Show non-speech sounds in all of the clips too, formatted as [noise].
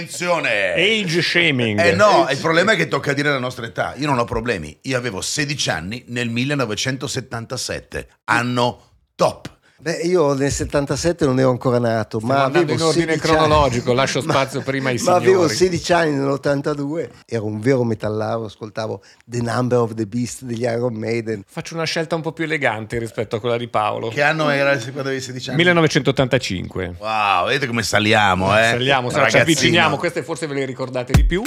Attenzione! Age shaming. Eh no, il problema è che tocca dire la nostra età. Io non ho problemi. Io avevo 16 anni nel 1977, anno top. Beh, io nel 77 non ero ancora nato, Stiamo ma andando avevo in ordine 16 cronologico, anni. lascio [laughs] Ma- spazio prima ai Ma avevo signori. 16 anni nell'82, ero un vero metallaro, ascoltavo The Number of the Beast degli Iron Maiden. Faccio una scelta un po' più elegante rispetto a quella di Paolo. Che anno era quando avevi 16 anni? 1985. Wow, vedete come saliamo, eh? Saliamo, ci avviciniamo, queste forse ve le ricordate di più.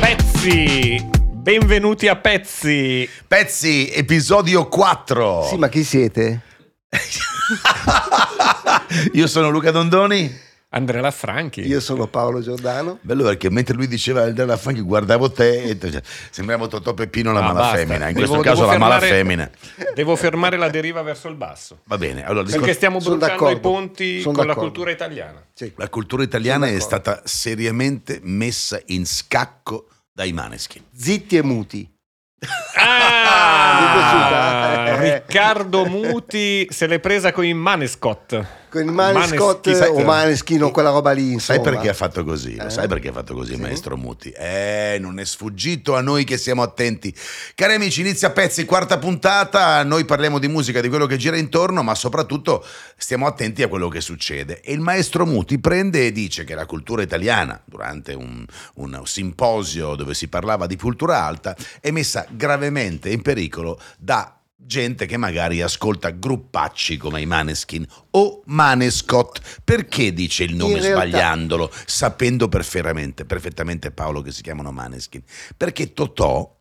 Pezzi, benvenuti a Pezzi. Pezzi, episodio 4. Sì, ma chi siete? [laughs] Io sono Luca Dondoni. Andrea Laffranchi. Io sono Paolo Giordano. Bello perché mentre lui diceva il della Funky guardavo te e cioè, sembriamo Totò Peppino la Ah, mala basta. femmina. In Devo- questo caso devo la mala fermare- femmina. Devo fermare la deriva verso il basso. Va bene, allora Perché discor- stiamo Sono bruciando i d'accordo. ponti Sono con la d'accordo. cultura italiana. Sì. la cultura italiana Sono è d'accordo. stata seriamente messa in scacco dai Maneskin. Zitti e muti. Ah, Piaciuta. Riccardo Muti se l'è presa con i Manescott. Con il Manescott Maneskin. o Maneskin o quella roba lì, Sai insomma. perché ha fatto così? Eh? sai perché ha fatto così il Sì. maestro Muti? Eh, non è sfuggito a noi che siamo attenti. Cari amici, inizia Pezzi, quarta puntata. Noi parliamo di musica, di quello che gira intorno, ma soprattutto stiamo attenti a quello che succede. E il maestro Muti prende e dice che la cultura italiana, durante un, un simposio dove si parlava di cultura alta, è messa gravemente in pericolo da gente che magari ascolta gruppacci come i Maneskin o Manescott. Perché dice il nome realtà- sbagliandolo, sapendo perfettamente, perfettamente Paolo che si chiamano Maneskin? Perché Totò,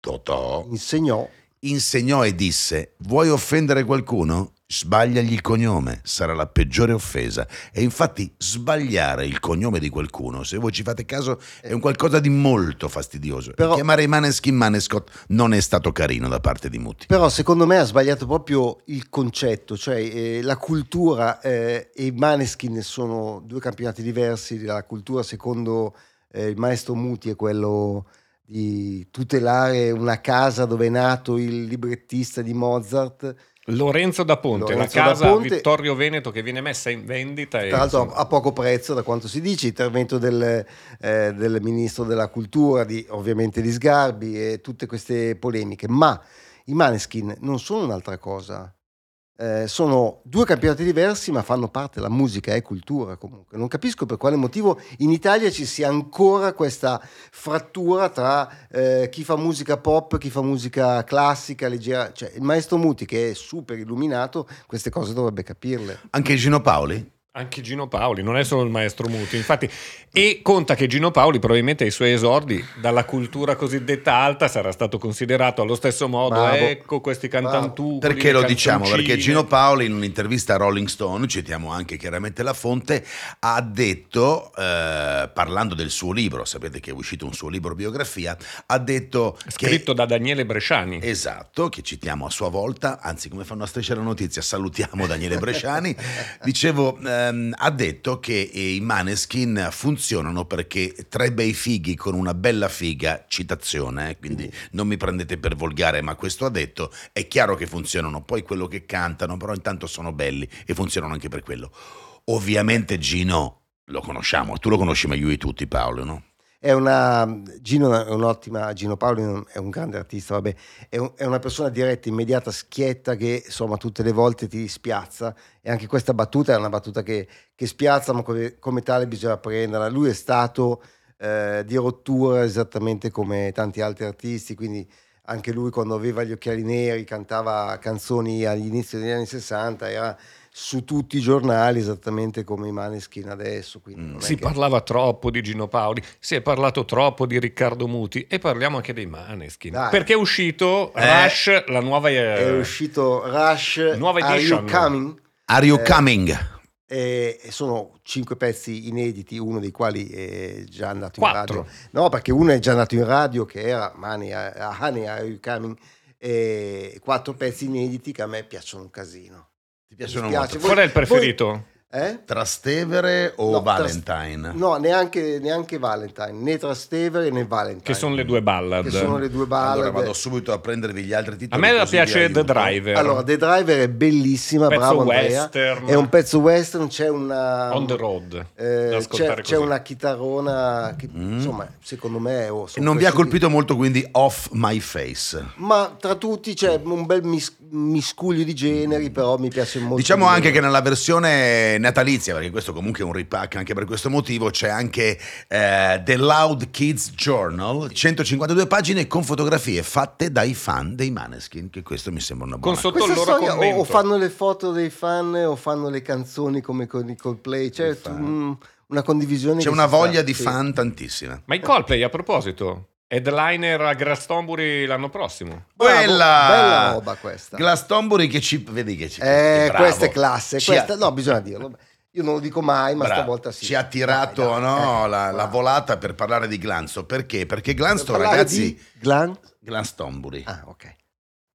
Totò Insegnò. insegnò e disse: Vuoi offendere qualcuno? Sbagliagli il cognome, sarà la peggiore offesa. E infatti sbagliare il cognome di qualcuno, se voi ci fate caso, è un qualcosa di molto fastidioso. Però- Chiamare i Maneskin Manescott non è stato carino da parte di Muti. Però secondo me ha sbagliato proprio il concetto, cioè eh, la cultura eh, e i Maneskin sono due campionati diversi, la cultura secondo eh, il maestro Muti è quello di tutelare una casa dove è nato il librettista di Mozart, Lorenzo da Ponte, Lorenzo una casa Ponte. Vittorio Veneto che viene messa in vendita. Tra l'altro a poco prezzo da quanto si dice, intervento del, eh, del ministro della cultura, di, ovviamente di Sgarbi e tutte queste polemiche, ma i Maneskin non sono un'altra cosa. Eh, sono due campionati diversi, ma fanno parte, la musica è cultura comunque. Non capisco per quale motivo in Italia ci sia ancora questa frattura tra eh, chi fa musica pop, chi fa musica classica, leggera. Cioè, il maestro Muti, che è super illuminato, queste cose dovrebbe capirle. Anche Gino Paoli? Anche Gino Paoli, non è solo il maestro Muti, infatti. E conta che Gino Paoli, probabilmente ai suoi esordi, dalla cultura cosiddetta alta, sarà stato considerato allo stesso modo. Bravo. Ecco questi cantantucoli. Perché lo diciamo? Perché. Gino Paoli in un'intervista a Rolling Stone, citiamo anche chiaramente la fonte, ha detto, eh, parlando del suo libro, sapete che è uscito un suo libro biografia, ha detto Scritto che... da Daniele Bresciani. Esatto, che citiamo a sua volta, anzi come fanno a strisciare la notizia, salutiamo Daniele Bresciani, [laughs] dicevo, ehm, ha detto che eh, i Maneskin funzionano perché tre bei fighi con una bella figa, citazione, eh, quindi non mi prendete per volgare, ma questo ha detto, è chiaro che funzionano, poi quello che cantano, però intanto sono belli e funzionano anche per quello. Ovviamente Gino lo conosciamo, tu lo conosci meglio di tutti Paolo, no? È una, Gino è un'ottima, Gino un- è un grande artista, vabbè, è, un- è una persona diretta, immediata, schietta che insomma tutte le volte ti spiazza e anche questa battuta è una battuta che, che spiazza ma come, come tale bisogna prenderla. Lui è stato eh, di rottura esattamente come tanti altri artisti, quindi anche lui quando aveva gli occhiali neri cantava canzoni all'inizio degli anni 60, era su tutti i giornali esattamente come i Maneskin adesso. Quindi Mm. Si che- parlava troppo di Gino Paoli, si è parlato troppo di Riccardo Muti e parliamo anche dei Maneskin. Dai. Perché è uscito Eh. Rush, la nuova... è uscito Rush Nuova Are You edition. Coming? Are you Eh, coming? E e sono cinque pezzi inediti, uno dei quali è già andato Quattro. in radio. No, perché uno è già andato in radio, che era Money, uh, Honey, Are You Coming? E quattro pezzi inediti che a me piacciono un casino. Ti molto? Qual è il Voi- preferito? Eh? Trastevere o No, Valentine? No, neanche, neanche Valentine, né Trastevere né Valentine. Che sono le due ballad. Che sono le due ballad. Allora vado subito a prendervi gli altri A titoli. me così piace The. Driver. Allora, The Driver è bellissima, Pezzo bravo Andrea. western. È un pezzo western, c'è una... On the road. eh, c'è, c'è una chitarrona che, insomma, secondo me... oh, E non vi ha colpito molto quindi Off My Face? Ma tra tutti c'è un bel mis- miscuglio di generi, però mi piace molto. Diciamo di anche che nella versione natalizia, perché questo comunque è un repack anche per questo motivo, c'è anche eh, The Loud Kids Journal, 152 pagine con fotografie fatte dai fan dei Maneskin, che questo mi sembra una buona Con sotto il Questa loro storia, o, o fanno le foto dei fan o fanno le canzoni come con i Coldplay, c'è I fan. un- una condivisione. C'è una voglia di sì. fan tantissima. Ma i Coldplay, a proposito, headliner a Glastonbury l'anno prossimo. Bravo, Quella bella roba questa. Glastonbury che ci vedi che ci Eh, bravo. questa è classe, Ci questa- ha- no, bisogna dirlo. Io non lo dico mai, ma Bravo. stavolta sì. Ci ha tirato Dai, dai, no, eh, la, la volata per parlare di Glansto. Perché? Perché Per Glansto, parlare ragazzi, di Glan? Glastonbury. Ah, ok.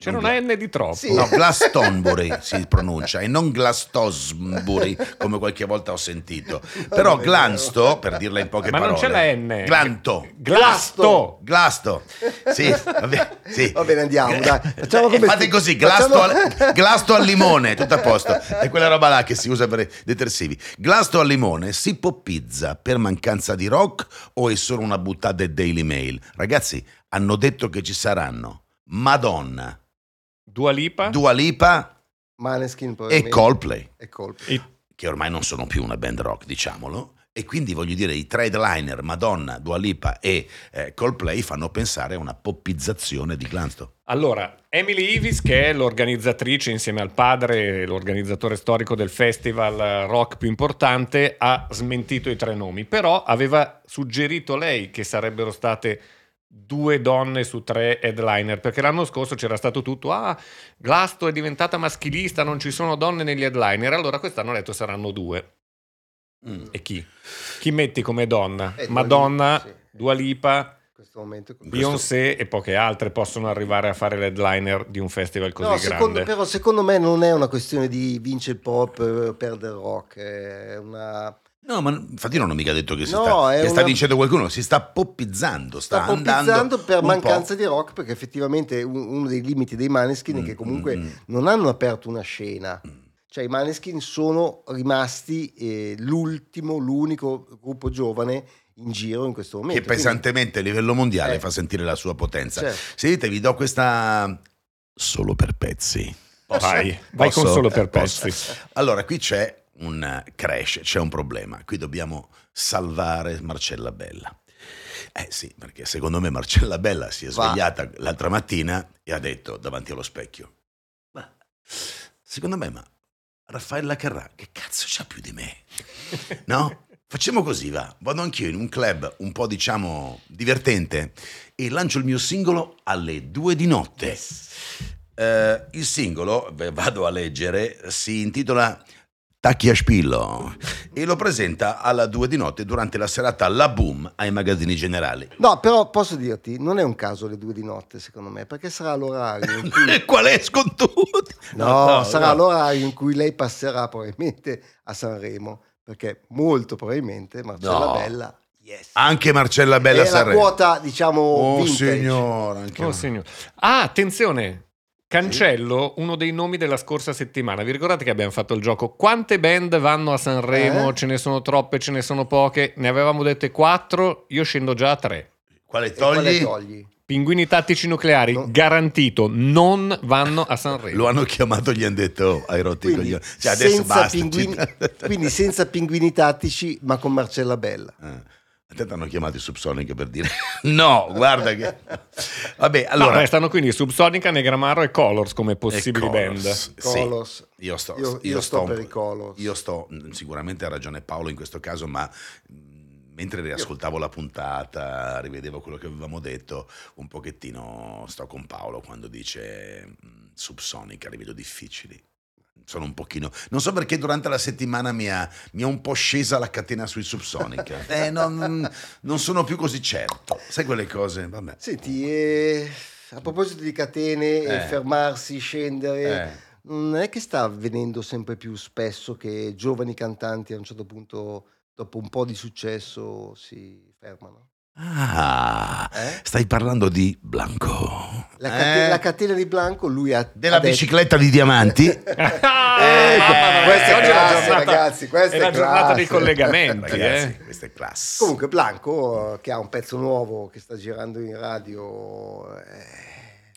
C'era Non una N di troppo. Sì. No, Glastonbury [laughs] si pronuncia e non Glastosbury come qualche volta ho sentito. [laughs] Però è Glansto, per dirla in poche Ma non parole. c'è la N. Glanto. Glasto. Glasto. Sì, vabbè, sì. Va bene, andiamo, dai. Facciamo E come fate sti- così, glasto, facciamo- al, [laughs] glasto al limone, tutto a posto. È quella roba là che si usa per i detersivi. Glasto al limone si poppizza per mancanza di rock o è solo una buttata del Daily Mail? Ragazzi, hanno detto che ci saranno Madonna, Dua Lipa. Dua Lipa Maneskin e. Coldplay, E Coldplay. I- che ormai non sono più una band rock, diciamolo. E quindi voglio dire, i trade-liner Madonna, Dua Lipa e eh, Coldplay fanno pensare a una poppizzazione di Glansto. Allora, Emily Ivis, che è l'organizzatrice insieme al padre, l'organizzatore storico del festival rock più importante, ha smentito i tre nomi, però aveva suggerito lei che sarebbero state due donne su tre headliner, perché l'anno scorso c'era stato tutto, ah, Glasto è diventata maschilista, non ci sono donne negli headliner, allora quest'anno ha detto saranno due. Mm. E chi? Chi metti come donna? Eh, Dua Madonna, Lipa, sì. Dua Lipa, In questo momento. Beyoncé e poche altre possono arrivare a fare l'headliner di un festival così No, grande. secondo, però secondo me non è una questione di vince il pop, eh, perde il rock, è una... No, ma infatti non ho mica detto che, si No, sta, che sta una- vincendo qualcuno, si sta poppizzando, sta, Sta andando poppizzando per un mancanza po'. di rock, perché effettivamente un- uno dei limiti dei Maneskin è che comunque mm, mm. non hanno aperto una scena. Cioè i Maneskin sono rimasti eh, l'ultimo, l'unico gruppo giovane in giro in questo momento. che Quindi- pesantemente a livello mondiale Eh. fa sentire la sua potenza. Certo. Sentite, vi do questa solo per pezzi. Vai, vai con solo per pezzi. Allora, qui c'è un crash, c'è un problema. Qui dobbiamo salvare Marcella Bella. Eh sì, perché secondo me Marcella Bella si è Va. svegliata l'altra mattina e ha detto davanti allo specchio: Ma secondo me, ma Raffaella Carrà, che cazzo c'ha più di me? [laughs] No? Facciamo così, va. Vado anch'io in un club un po', diciamo, divertente e lancio il mio singolo alle due di notte. Eh, il singolo, vado a leggere, si intitola Tacchi a spillo e lo presenta alla due di notte durante la serata La Boom ai magazzini generali. No, però posso dirti, non è un caso le due di notte secondo me, perché sarà l'orario in cui... [laughs] Qual è scontuto? No, sarà l'orario in cui lei passerà probabilmente a Sanremo, perché molto probabilmente Marcella No. Bella yes. Anche Marcella Bella è la Sanremo. quota, diciamo, Oh vintage. signora, anche Oh, signor. Ah, attenzione! Cancello uno dei nomi della scorsa settimana. Vi ricordate che abbiamo fatto il gioco? Quante band vanno a Sanremo? Eh? Ce ne sono troppe, ce ne sono poche. Ne avevamo dette quattro, io scendo già a tre. Quale E quale togli? togli? Pinguini tattici nucleari, No. garantito, non vanno a Sanremo. Lo hanno chiamato, gli hanno detto "Oh, hai rotto i Quindi, coglioni. Cioè, adesso senza basta. pinguini, ci- quindi senza pinguini tattici, ma con Marcella Bella. Eh, A te ti hanno chiamato i Subsonic per dire [laughs] no, guarda che... Vabbè, Allora, allora... restano quindi Subsonica, Negramaro e Colors come possibili E band. Colors, sì. Colors. Io sto, Io- io sto per i Colors. Io sto, mh, sicuramente ha ragione Paolo in questo caso, ma mh, mentre riascoltavo la puntata, rivedevo quello che avevamo detto, un pochettino sto con Paolo quando dice mh, Subsonica, li vedo difficili. Sono un pochino. Non so perché durante la settimana mi ha, mi ha un po' scesa la catena sui Subsonica. [laughs] Eh, non, non sono più così certo. Sai quelle cose? Vabbè. Senti, eh, a proposito di catene, e Eh. fermarsi, scendere, Eh. non è che sta avvenendo sempre più spesso che giovani cantanti a un certo punto, dopo un po' di successo, si fermano? Ah, Eh? stai parlando di Blanco. La, cate- Eh? la catena di Blanco, lui ha Della ha detto- bicicletta di diamanti? [laughs] Ah, Ecco, mamma questa è oggi classe, la giornata, ragazzi, questa è è la giornata dei classe. collegamenti. Ragazzi, eh. questa è classe. Comunque Blanco, eh, che ha un pezzo nuovo che sta girando in radio, eh,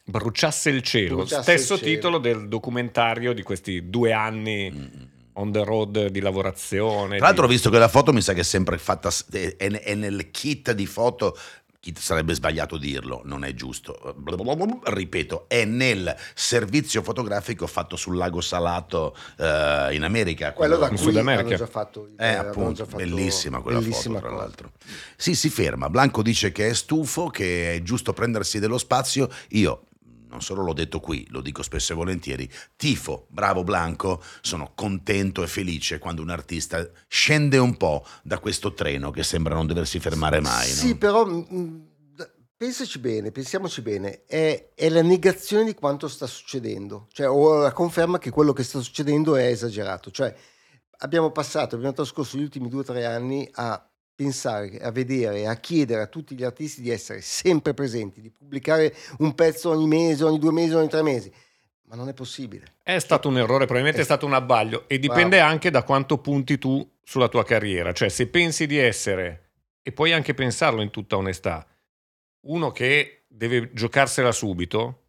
Bruciasse il cielo, Bruciasse stesso il cielo. titolo del documentario di questi due anni Mm. on the road di lavorazione. Tra l'altro ho di- visto che la foto mi sa che è sempre fatta, è- è nel kit di foto, kit sarebbe sbagliato dirlo, non è giusto, ripeto, è nel servizio fotografico fatto sul lago Salato eh, in America. quello da cui Sud America. hanno già fatto il- Eh, appunto, già fatto- bellissima quella bellissima foto, tra cosa. l'altro. Sì, si ferma. Blanco dice che è stufo, che è giusto prendersi dello spazio. Io non solo l'ho detto qui, lo dico spesso e volentieri, tifo, bravo Blanco, sono contento e felice quando un artista scende un po' da questo treno che sembra non doversi fermare mai. Sì, no? però mh, d- pensaci bene, pensiamoci bene, è, è la negazione di quanto sta succedendo, cioè o la conferma che quello che sta succedendo è esagerato. Cioè abbiamo passato, abbiamo trascorso gli ultimi due o tre anni a pensare, a vedere, a chiedere a tutti gli artisti di essere sempre presenti, di pubblicare un pezzo ogni mese, ogni due mesi, ogni tre mesi. Ma non è possibile. È stato un errore, probabilmente è stato un abbaglio e dipende Bravo. anche da quanto punti tu sulla tua carriera, cioè se pensi di essere, e puoi anche pensarlo in tutta onestà, uno che deve giocarsela subito,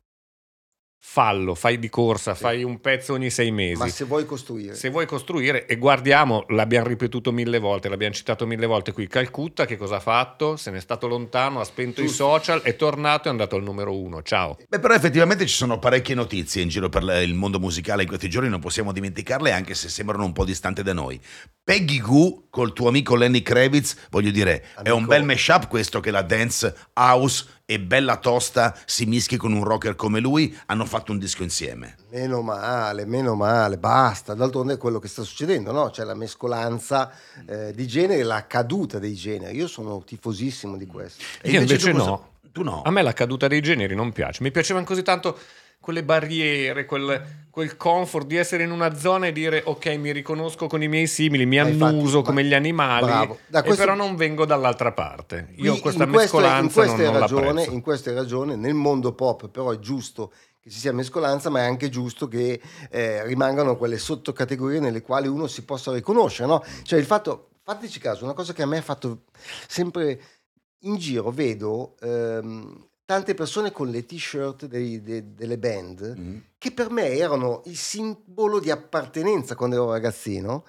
fallo, fai di corsa, Sì. fai un pezzo ogni sei mesi. Ma se vuoi costruire, Se vuoi costruire, e guardiamo, l'abbiamo ripetuto mille volte, l'abbiamo citato mille volte qui, Calcutta che cosa ha fatto? Se n'è stato lontano, ha spento i Giusto. social, è tornato e è andato al numero uno. Ciao. Beh, però effettivamente ci sono parecchie notizie in giro per il mondo musicale in questi giorni, non possiamo dimenticarle anche se sembrano un po' distanti da noi. Peggy Goo col tuo amico Lenny Kravitz, voglio dire, è Amico. un bel mashup questo che la dance house e bella tosta si mischi con un rocker come lui, hanno fatto un disco insieme. Meno male, meno male, basta. D'altronde è quello che sta succedendo, no? C'è la mescolanza eh, di generi, la caduta dei generi. Io sono tifosissimo di questo. E Io invece tu cosa- no. Tu no. A me la caduta dei generi non piace. Mi piacevano così tanto quelle barriere, quel, quel comfort di essere in una zona e dire ok, mi riconosco con i miei simili, mi infatti, annuso ma- come gli animali, bravo. Da questo- però non vengo dall'altra parte. Io questa in questo- in mescolanza questa non, non ragione, l'apprezzo. in questo hai ragione, nel mondo pop però è giusto che ci sia mescolanza, ma è anche giusto che eh, rimangano quelle sottocategorie nelle quali uno si possa riconoscere, no? Cioè il fatto, fateci caso, una cosa che a me ha fatto sempre in giro, vedo ehm, tante persone con le t-shirt dei- de- delle band Mm. che per me erano il simbolo di appartenenza quando ero ragazzino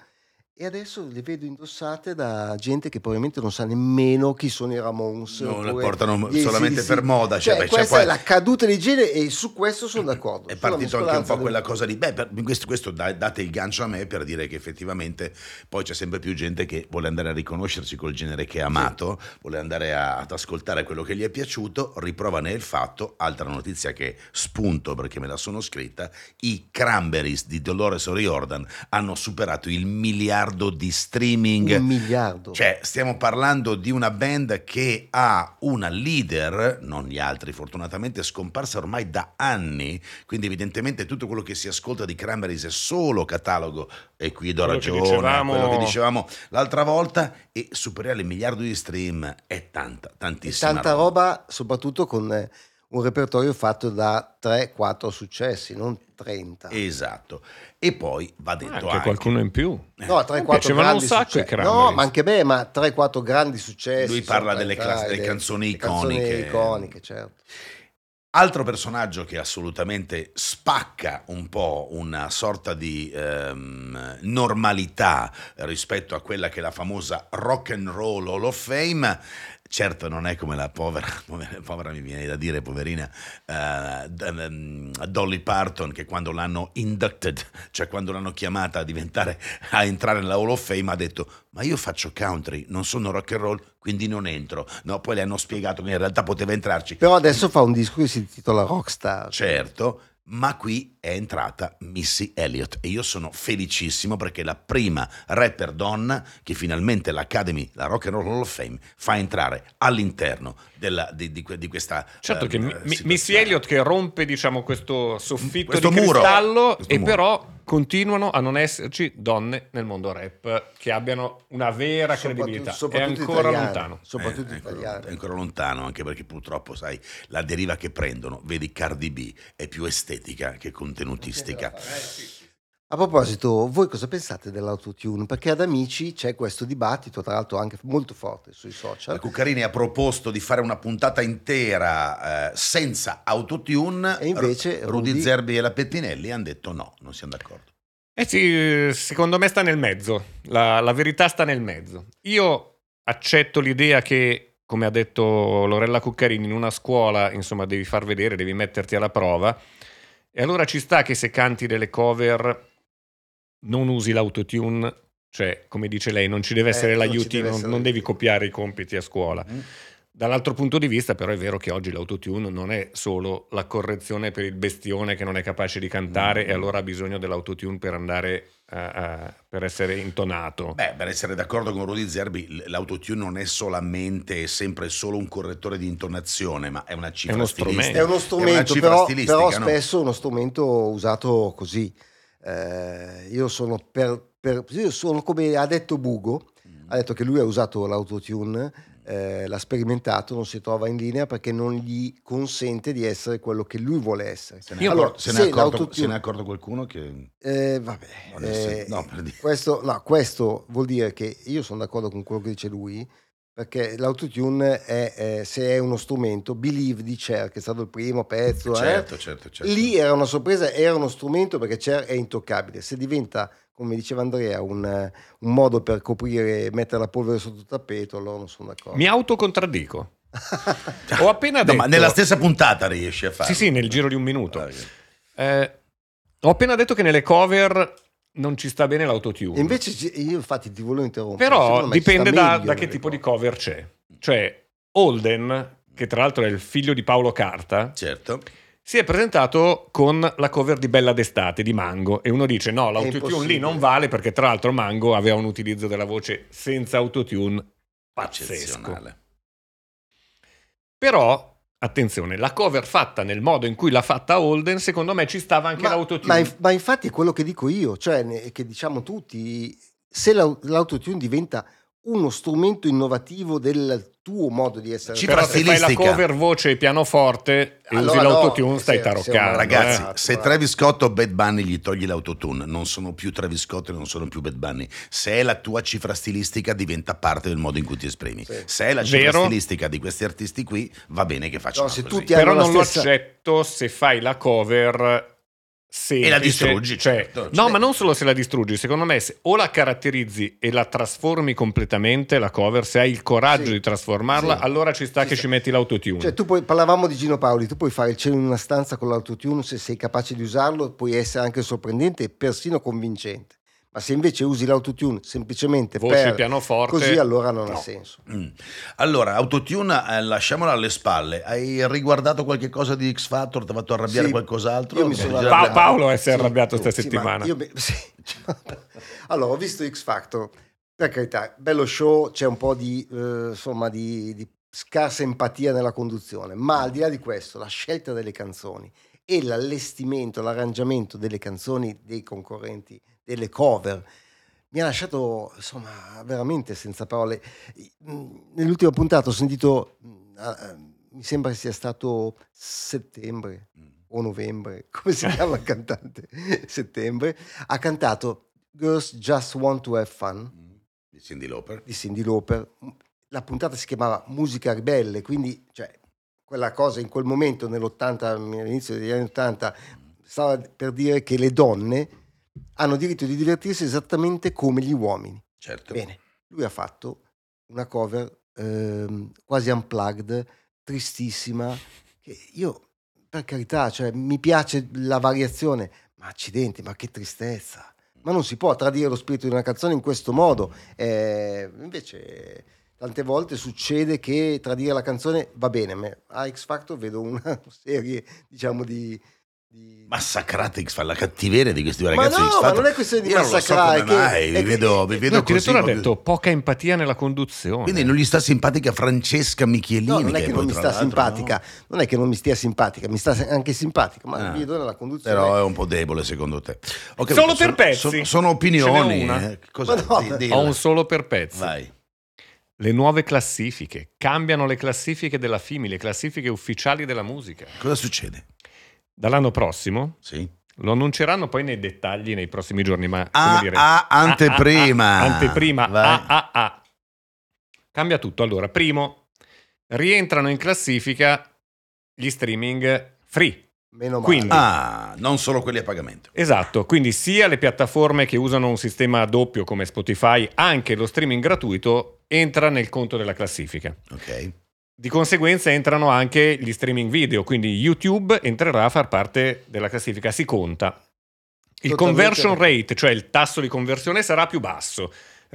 e adesso le vedo indossate da gente che probabilmente non sa nemmeno chi sono i Ramones. No, le portano solamente per moda, cioè, Cioè, c'è questa poi- è la caduta di genere e su questo sono d'accordo. È partito anche un po' quella del- cosa di, beh, per- questo, questo da- date il gancio a me per dire che effettivamente poi c'è sempre più gente che vuole andare a riconoscersi col genere che ha amato, vuole andare a- ad ascoltare quello che gli è piaciuto, riprovane il fatto, altra notizia che spunto perché me la sono scritta, i Cranberries di Dolores O'Riordan hanno superato il miliardo di streaming. Un miliardo. Cioè, stiamo parlando di una band che ha una leader, non gli altri fortunatamente, scomparsa ormai da anni, quindi evidentemente tutto quello che si ascolta di Cranberries è solo catalogo, e qui do Quello che ragione dicevamo- a quello che dicevamo l'altra volta, e superare il miliardo di stream è tanta, tantissima Tanta roba, soprattutto con eh, un repertorio fatto da 3-4 successi, non 30. Esatto. E poi va detto Anche anche, qualcuno in più. No, 3-4 piacevano grandi un sacco i successi. No, ma anche me, ma 3-4 grandi successi. Lui parla delle clas- delle le- canzoni le canzoni iconiche. iconiche, certo. Altro personaggio che assolutamente spacca un po' una sorta di ehm, normalità rispetto a quella che è la famosa Rock and Roll Hall of Fame. Certo non è come la povera, [laughs] povera, povera mi viene da dire, poverina, ehm, Dolly Parton che quando l'hanno inducted, cioè quando l'hanno chiamata a diventare, a entrare nella Hall of Fame ha detto ma io faccio country, non sono rock and roll, quindi non entro. No, poi le hanno spiegato che in realtà poteva entrarci. Però adesso fa un disco che si intitola Rockstar. Certo, ma qui è entrata Missy Elliott e io sono felicissimo perché è la prima rapper donna che finalmente l'Academy, la Rock and Roll Hall of Fame, fa entrare all'interno della- di, di di questa Certo ehm, che. Missy Elliott che rompe diciamo questo soffitto Questo di muro. cristallo Questo e muro. però continuano a non esserci donne nel mondo rap che abbiano una vera Soprattutto- credibilità. È soprattutto ancora italiane. lontano. Soprattutto Eh, è, ancora, italiane. è ancora lontano anche perché purtroppo sai la deriva che prendono vedi Cardi B è più estetica che contenutistica A proposito, voi cosa pensate dell'autotune? Perché ad Amici c'è questo dibattito, tra l'altro anche molto forte sui la social. Cuccarini ha proposto di fare una puntata intera eh, senza autotune E invece R- Rudy Rudy- Zerbi e la Pettinelli hanno detto no non siamo d'accordo Eh sì, secondo me sta nel mezzo, la, la verità sta nel mezzo. Io accetto l'idea che, come ha detto Lorella Cuccarini, in una scuola, insomma, devi far vedere, devi metterti alla prova. E allora ci sta che se canti delle cover non usi l'autotune, cioè, come dice lei, non ci deve Eh, essere l'aiuti, deve non, non devi copiare i compiti a scuola. Dall'altro punto di vista, però, è vero che oggi l'autotune non è solo la correzione per il bestione che non è capace di cantare Mm. e allora ha bisogno dell'autotune per andare a- a- per essere intonato. Beh, per essere d'accordo con Rudy Zerbi, l'autotune non è solamente e sempre solo un correttore di intonazione, ma è una cifra uno stilistica. strumento. È uno una strumento, cifra però, stilistica, però no? spesso è uno strumento usato così. Eh, io sono per, per- io sono come ha detto Bugo, Mm. ha detto che lui ha usato l'autotune, eh, l'ha sperimentato, non si trova in linea perché non gli consente di essere quello che lui vuole essere. Se ne, Allora, se ne se è accorto- se ne è accorto qualcuno che... Eh, vabbè, eh, no, per dire. questo, no, questo vuol dire che io sono d'accordo con quello che dice lui, perché l'autotune è, eh, se è uno strumento, Believe di Cher, che è stato il primo pezzo, eh, certo, certo, certo. lì era una sorpresa, era uno strumento perché Cher è intoccabile. Se diventa, come diceva Andrea, un, eh, un modo per coprire, mettere la polvere sotto il tappeto, allora non sono d'accordo. Mi autocontraddico. [laughs] Ho appena No, detto... ma nella stessa puntata riesci a farlo. Sì, sì, nel giro di un minuto. Ah, Eh, ho appena detto che nelle cover non ci sta bene l'autotune. Invece io infatti ti volevo interrompere. Però dipende da, da che tipo di cose. cover c'è. Cioè, Holden, che tra l'altro è il figlio di Paolo Carta, Certo. si è presentato con la cover di Bella d'estate di Mango e uno dice no, l'autotune lì non vale perché tra l'altro Mango aveva un utilizzo della voce senza autotune pazzesco. Però, attenzione, la cover fatta nel modo in cui l'ha fatta Holden, secondo me ci stava anche Ma, l'autotune. ma inf- ma infatti è quello che dico io, cioè che diciamo tutti, se l'au- l'autotune diventa uno strumento innovativo del tuo modo di essere Ci Però se fai la cover voce e pianoforte e Allora usi no, l'autotune, stai taroccando. una- Ragazzi, eh. se Travis Scott o Bad Bunny gli togli l'autotune, non sono più Travis Scott e non sono più Bad Bunny. Se è la tua cifra stilistica, diventa parte del modo in cui ti esprimi. Sì. Se è la cifra Vero. stilistica di questi artisti qui, va bene che facciano No, se così. tutti Però non lo stessa- accetto se fai la cover semplice. E la distruggi, Cioè, certo. No, Cioè- ma non solo se la distruggi, secondo me se o la caratterizzi e la trasformi completamente la cover, se hai il coraggio Sì. di trasformarla, Sì. allora ci sta Ci che sta. ci metti l'autotune. Cioè, tu puoi, parlavamo di Gino Paoli, tu puoi fare il cielo in una stanza con l'autotune, se sei capace di usarlo, puoi essere anche sorprendente e persino convincente. Ma se invece usi l'autotune semplicemente Voce per pianoforte, così, allora non no. ha senso. Mm. Allora, autotune, eh, lasciamola alle spalle. Hai riguardato qualche cosa di X Factor? Ti ha fatto arrabbiare Sì, qualcos'altro? io mi Eh, sono. Pa- Paolo si è Sì, arrabbiato sta sì, ma settimana. io mi- [laughs] sì. allora, ho visto X Factor, per carità, bello show, c'è un po' di, eh, insomma, di, di scarsa empatia nella conduzione, ma al di là di questo, la scelta delle canzoni e l'allestimento, l'arrangiamento delle canzoni dei concorrenti, delle cover, mi ha lasciato insomma veramente senza parole. Mm, Nell'ultima puntata ho sentito, mm, mi sembra sia stato settembre Mm. o novembre, [laughs] come si chiama il [laughs] cantante? Settembre, ha cantato Girls Just Want to Have Fun Mm. Di Cindy Lauper. di Cindy Lauper. La puntata si chiamava Musica ribelle, quindi cioè, quella cosa in quel momento, nell'80, all'inizio degli anni 80, stava per dire che le donne hanno diritto di divertirsi esattamente come gli uomini. Certo. Bene, lui ha fatto una cover ehm, quasi unplugged, tristissima, che io, per carità, cioè, mi piace la variazione, ma accidenti, ma che tristezza. Ma non si può tradire lo spirito di una canzone in questo modo. Eh, invece, tante volte succede che tradire la canzone va bene. A X Factor vedo una [laughs] serie, diciamo, di, di- Massacrate X fa la cattiveria di questi due Ma ragazzi no, di X ma non è questione di Io so massacrare, come che- mai, è vedo, vi No, vedo il così. direttore ha detto poca empatia nella conduzione. Quindi non gli sta simpatica Francesca Michielini. No, non è che che non mi sta simpatica, no? non è che non mi stia simpatica, mi sta anche simpatica, ma Ah. vedo nella conduzione. Però è un po' debole secondo te. Capito, Solo per pezzi. Sono, sono opinioni. Eh. Cosa? Ma no, Di- dilla. Ho un solo per pezzi. Vai. Le nuove classifiche. Cambiano le classifiche della FIMI, le classifiche ufficiali della musica. Cosa succede? Dall'anno prossimo Sì. lo annunceranno poi nei dettagli nei prossimi giorni, ma Ah, come dire... ah, anteprima. Ah, ah, ah, anteprima. Ah, ah, ah. Cambia tutto. Allora, primo, rientrano in classifica gli streaming free. Meno male. Quindi- Ah, non solo quelli a pagamento. Esatto, quindi sia le piattaforme che usano un sistema doppio come Spotify, anche lo streaming gratuito entra nel conto della classifica. Ok. Di conseguenza entrano anche gli streaming video, quindi YouTube entrerà a far parte della classifica, si conta. Il Totalmente conversion rate, cioè il tasso di conversione, sarà più basso.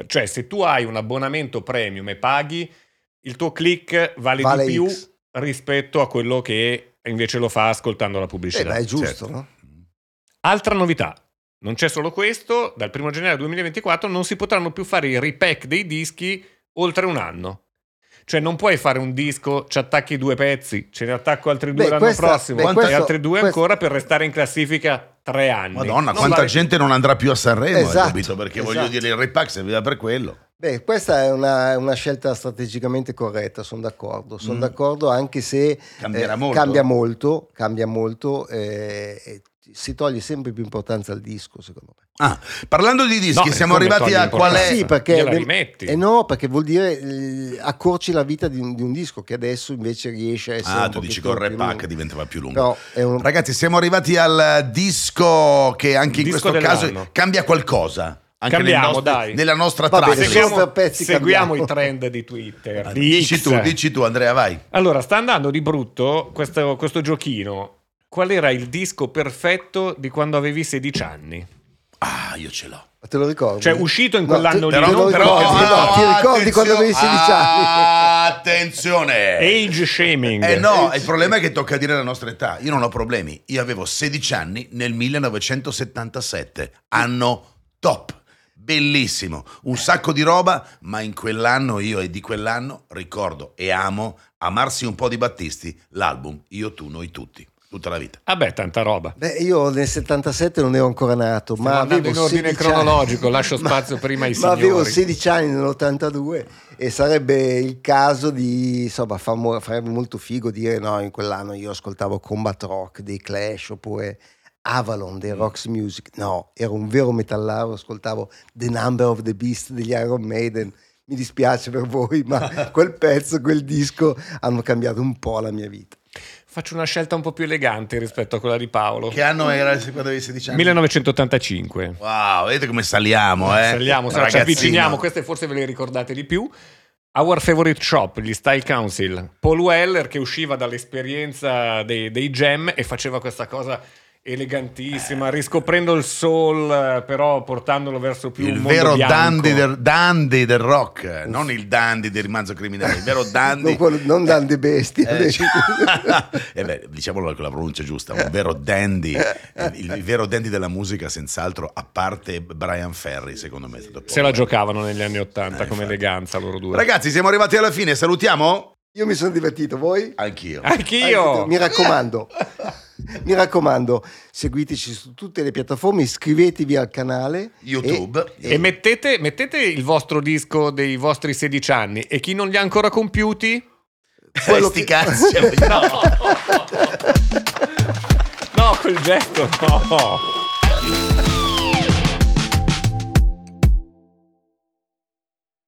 Cioè se tu hai un abbonamento premium e paghi, il tuo click vale, Vale di più X. rispetto a quello che invece lo fa ascoltando la Eh, pubblicità. ma è giusto, Certo. no? Altra novità, non c'è solo questo, dal 1 gennaio 2024 non si potranno più fare i repack dei dischi oltre un anno. Cioè non puoi fare un disco, ci attacchi due pezzi, ce ne attacco altri due Beh, l'anno questa- prossimo beh, e questo- altri due questo- ancora per restare in classifica tre anni. Madonna, Non quanta vale- gente non andrà più a Sanremo, hai Esatto, capito? Perché voglio esatto. dire, il repack serviva per quello. Beh, questa è una, una scelta strategicamente corretta, sono d'accordo. Sono Mm. d'accordo anche se Cambierà eh, molto? cambia molto, cambia molto eh, e si toglie sempre più importanza al disco, secondo me. Ah, parlando di dischi, No, siamo arrivati a qual è... Sì, perché nel- rimetti. eh no, perché vuol dire eh, accorci la vita di un, di un disco che adesso invece riesce a essere Ah, un tu dici col più repack lungo. diventava più lungo. Un Ragazzi, siamo arrivati al disco che anche in questo caso cambia qualcosa. Anche nel Cambiamo, nostro- dai. nella nostra Va bene, traccia. solo Seguiamo, seguiamo i trend di Twitter. Ah, di Dici X. tu, dici tu, Andrea, vai. Allora, sta andando di brutto questo, questo giochino. Qual era il disco perfetto di quando avevi 16 anni? Ah, io ce l'ho. te lo ricordi? Cioè, uscito in No, quell'anno te- lì, te lo non- però- ricordi, no, no, ti ricordi quando avevi 16 anni? Attenzione! Age shaming. Eh no, il problema è che tocca dire la nostra età. Io non ho problemi. Io avevo 16 anni nel 1977, anno top. Bellissimo, un sacco di roba, ma in quell'anno io e di quell'anno ricordo e amo Amarsi un po' di Battisti, l'album Io, tu, noi tutti, tutta la vita. Vabbè, tanta roba. Beh, io nel 77 non ero ancora nato, Stiamo ma andando avevo in ordine 16 anni. cronologico, lascio [laughs] spazio prima ai Ma avevo signori. 16 anni nell'82 e sarebbe il caso di, insomma, farebbe molto figo dire no, in quell'anno io ascoltavo Combat Rock dei Clash oppure Avalon dei Rocks Music. No, ero un vero metallaro, ascoltavo The Number of the Beast degli Iron Maiden. Mi dispiace per voi, ma [laughs] quel pezzo, quel disco hanno cambiato un po' la mia vita. Faccio una scelta un po' più elegante rispetto a quella di Paolo. Che anno era quando avevi 16 anni? 1985. Wow, vedete come saliamo, eh? Saliamo, ci avviciniamo, queste forse ve le ricordate di più. Our Favorite Shop, gli Style Council. Paul Weller che usciva dall'esperienza dei, dei jam e faceva questa cosa elegantissima, riscoprendo il soul, però portandolo verso più Il vero dandy del, dandy del rock, eh, non il dandy del rimanzo criminale, il vero [laughs] dandy. Non, quello- non dando bestie. Eh, [laughs] eh beh, diciamolo con la pronuncia giusta, un vero dandy, il, il vero dandy della musica senz'altro, a parte Brian Ferry, secondo me Se la giocavano negli anni Ottanta Eh, come infatti. eleganza loro due. Ragazzi, siamo arrivati alla fine, salutiamo? Io mi sono divertito, voi? Anch'io. Anch'io! Mi raccomando, [laughs] [laughs] mi raccomando, seguiteci su tutte le piattaforme, iscrivetevi al canale. YouTube. E mettete, mettete il vostro disco dei vostri 16 anni e chi non li ha ancora compiuti? quello sti che- cazzi. [laughs] No, no, quel gesto no.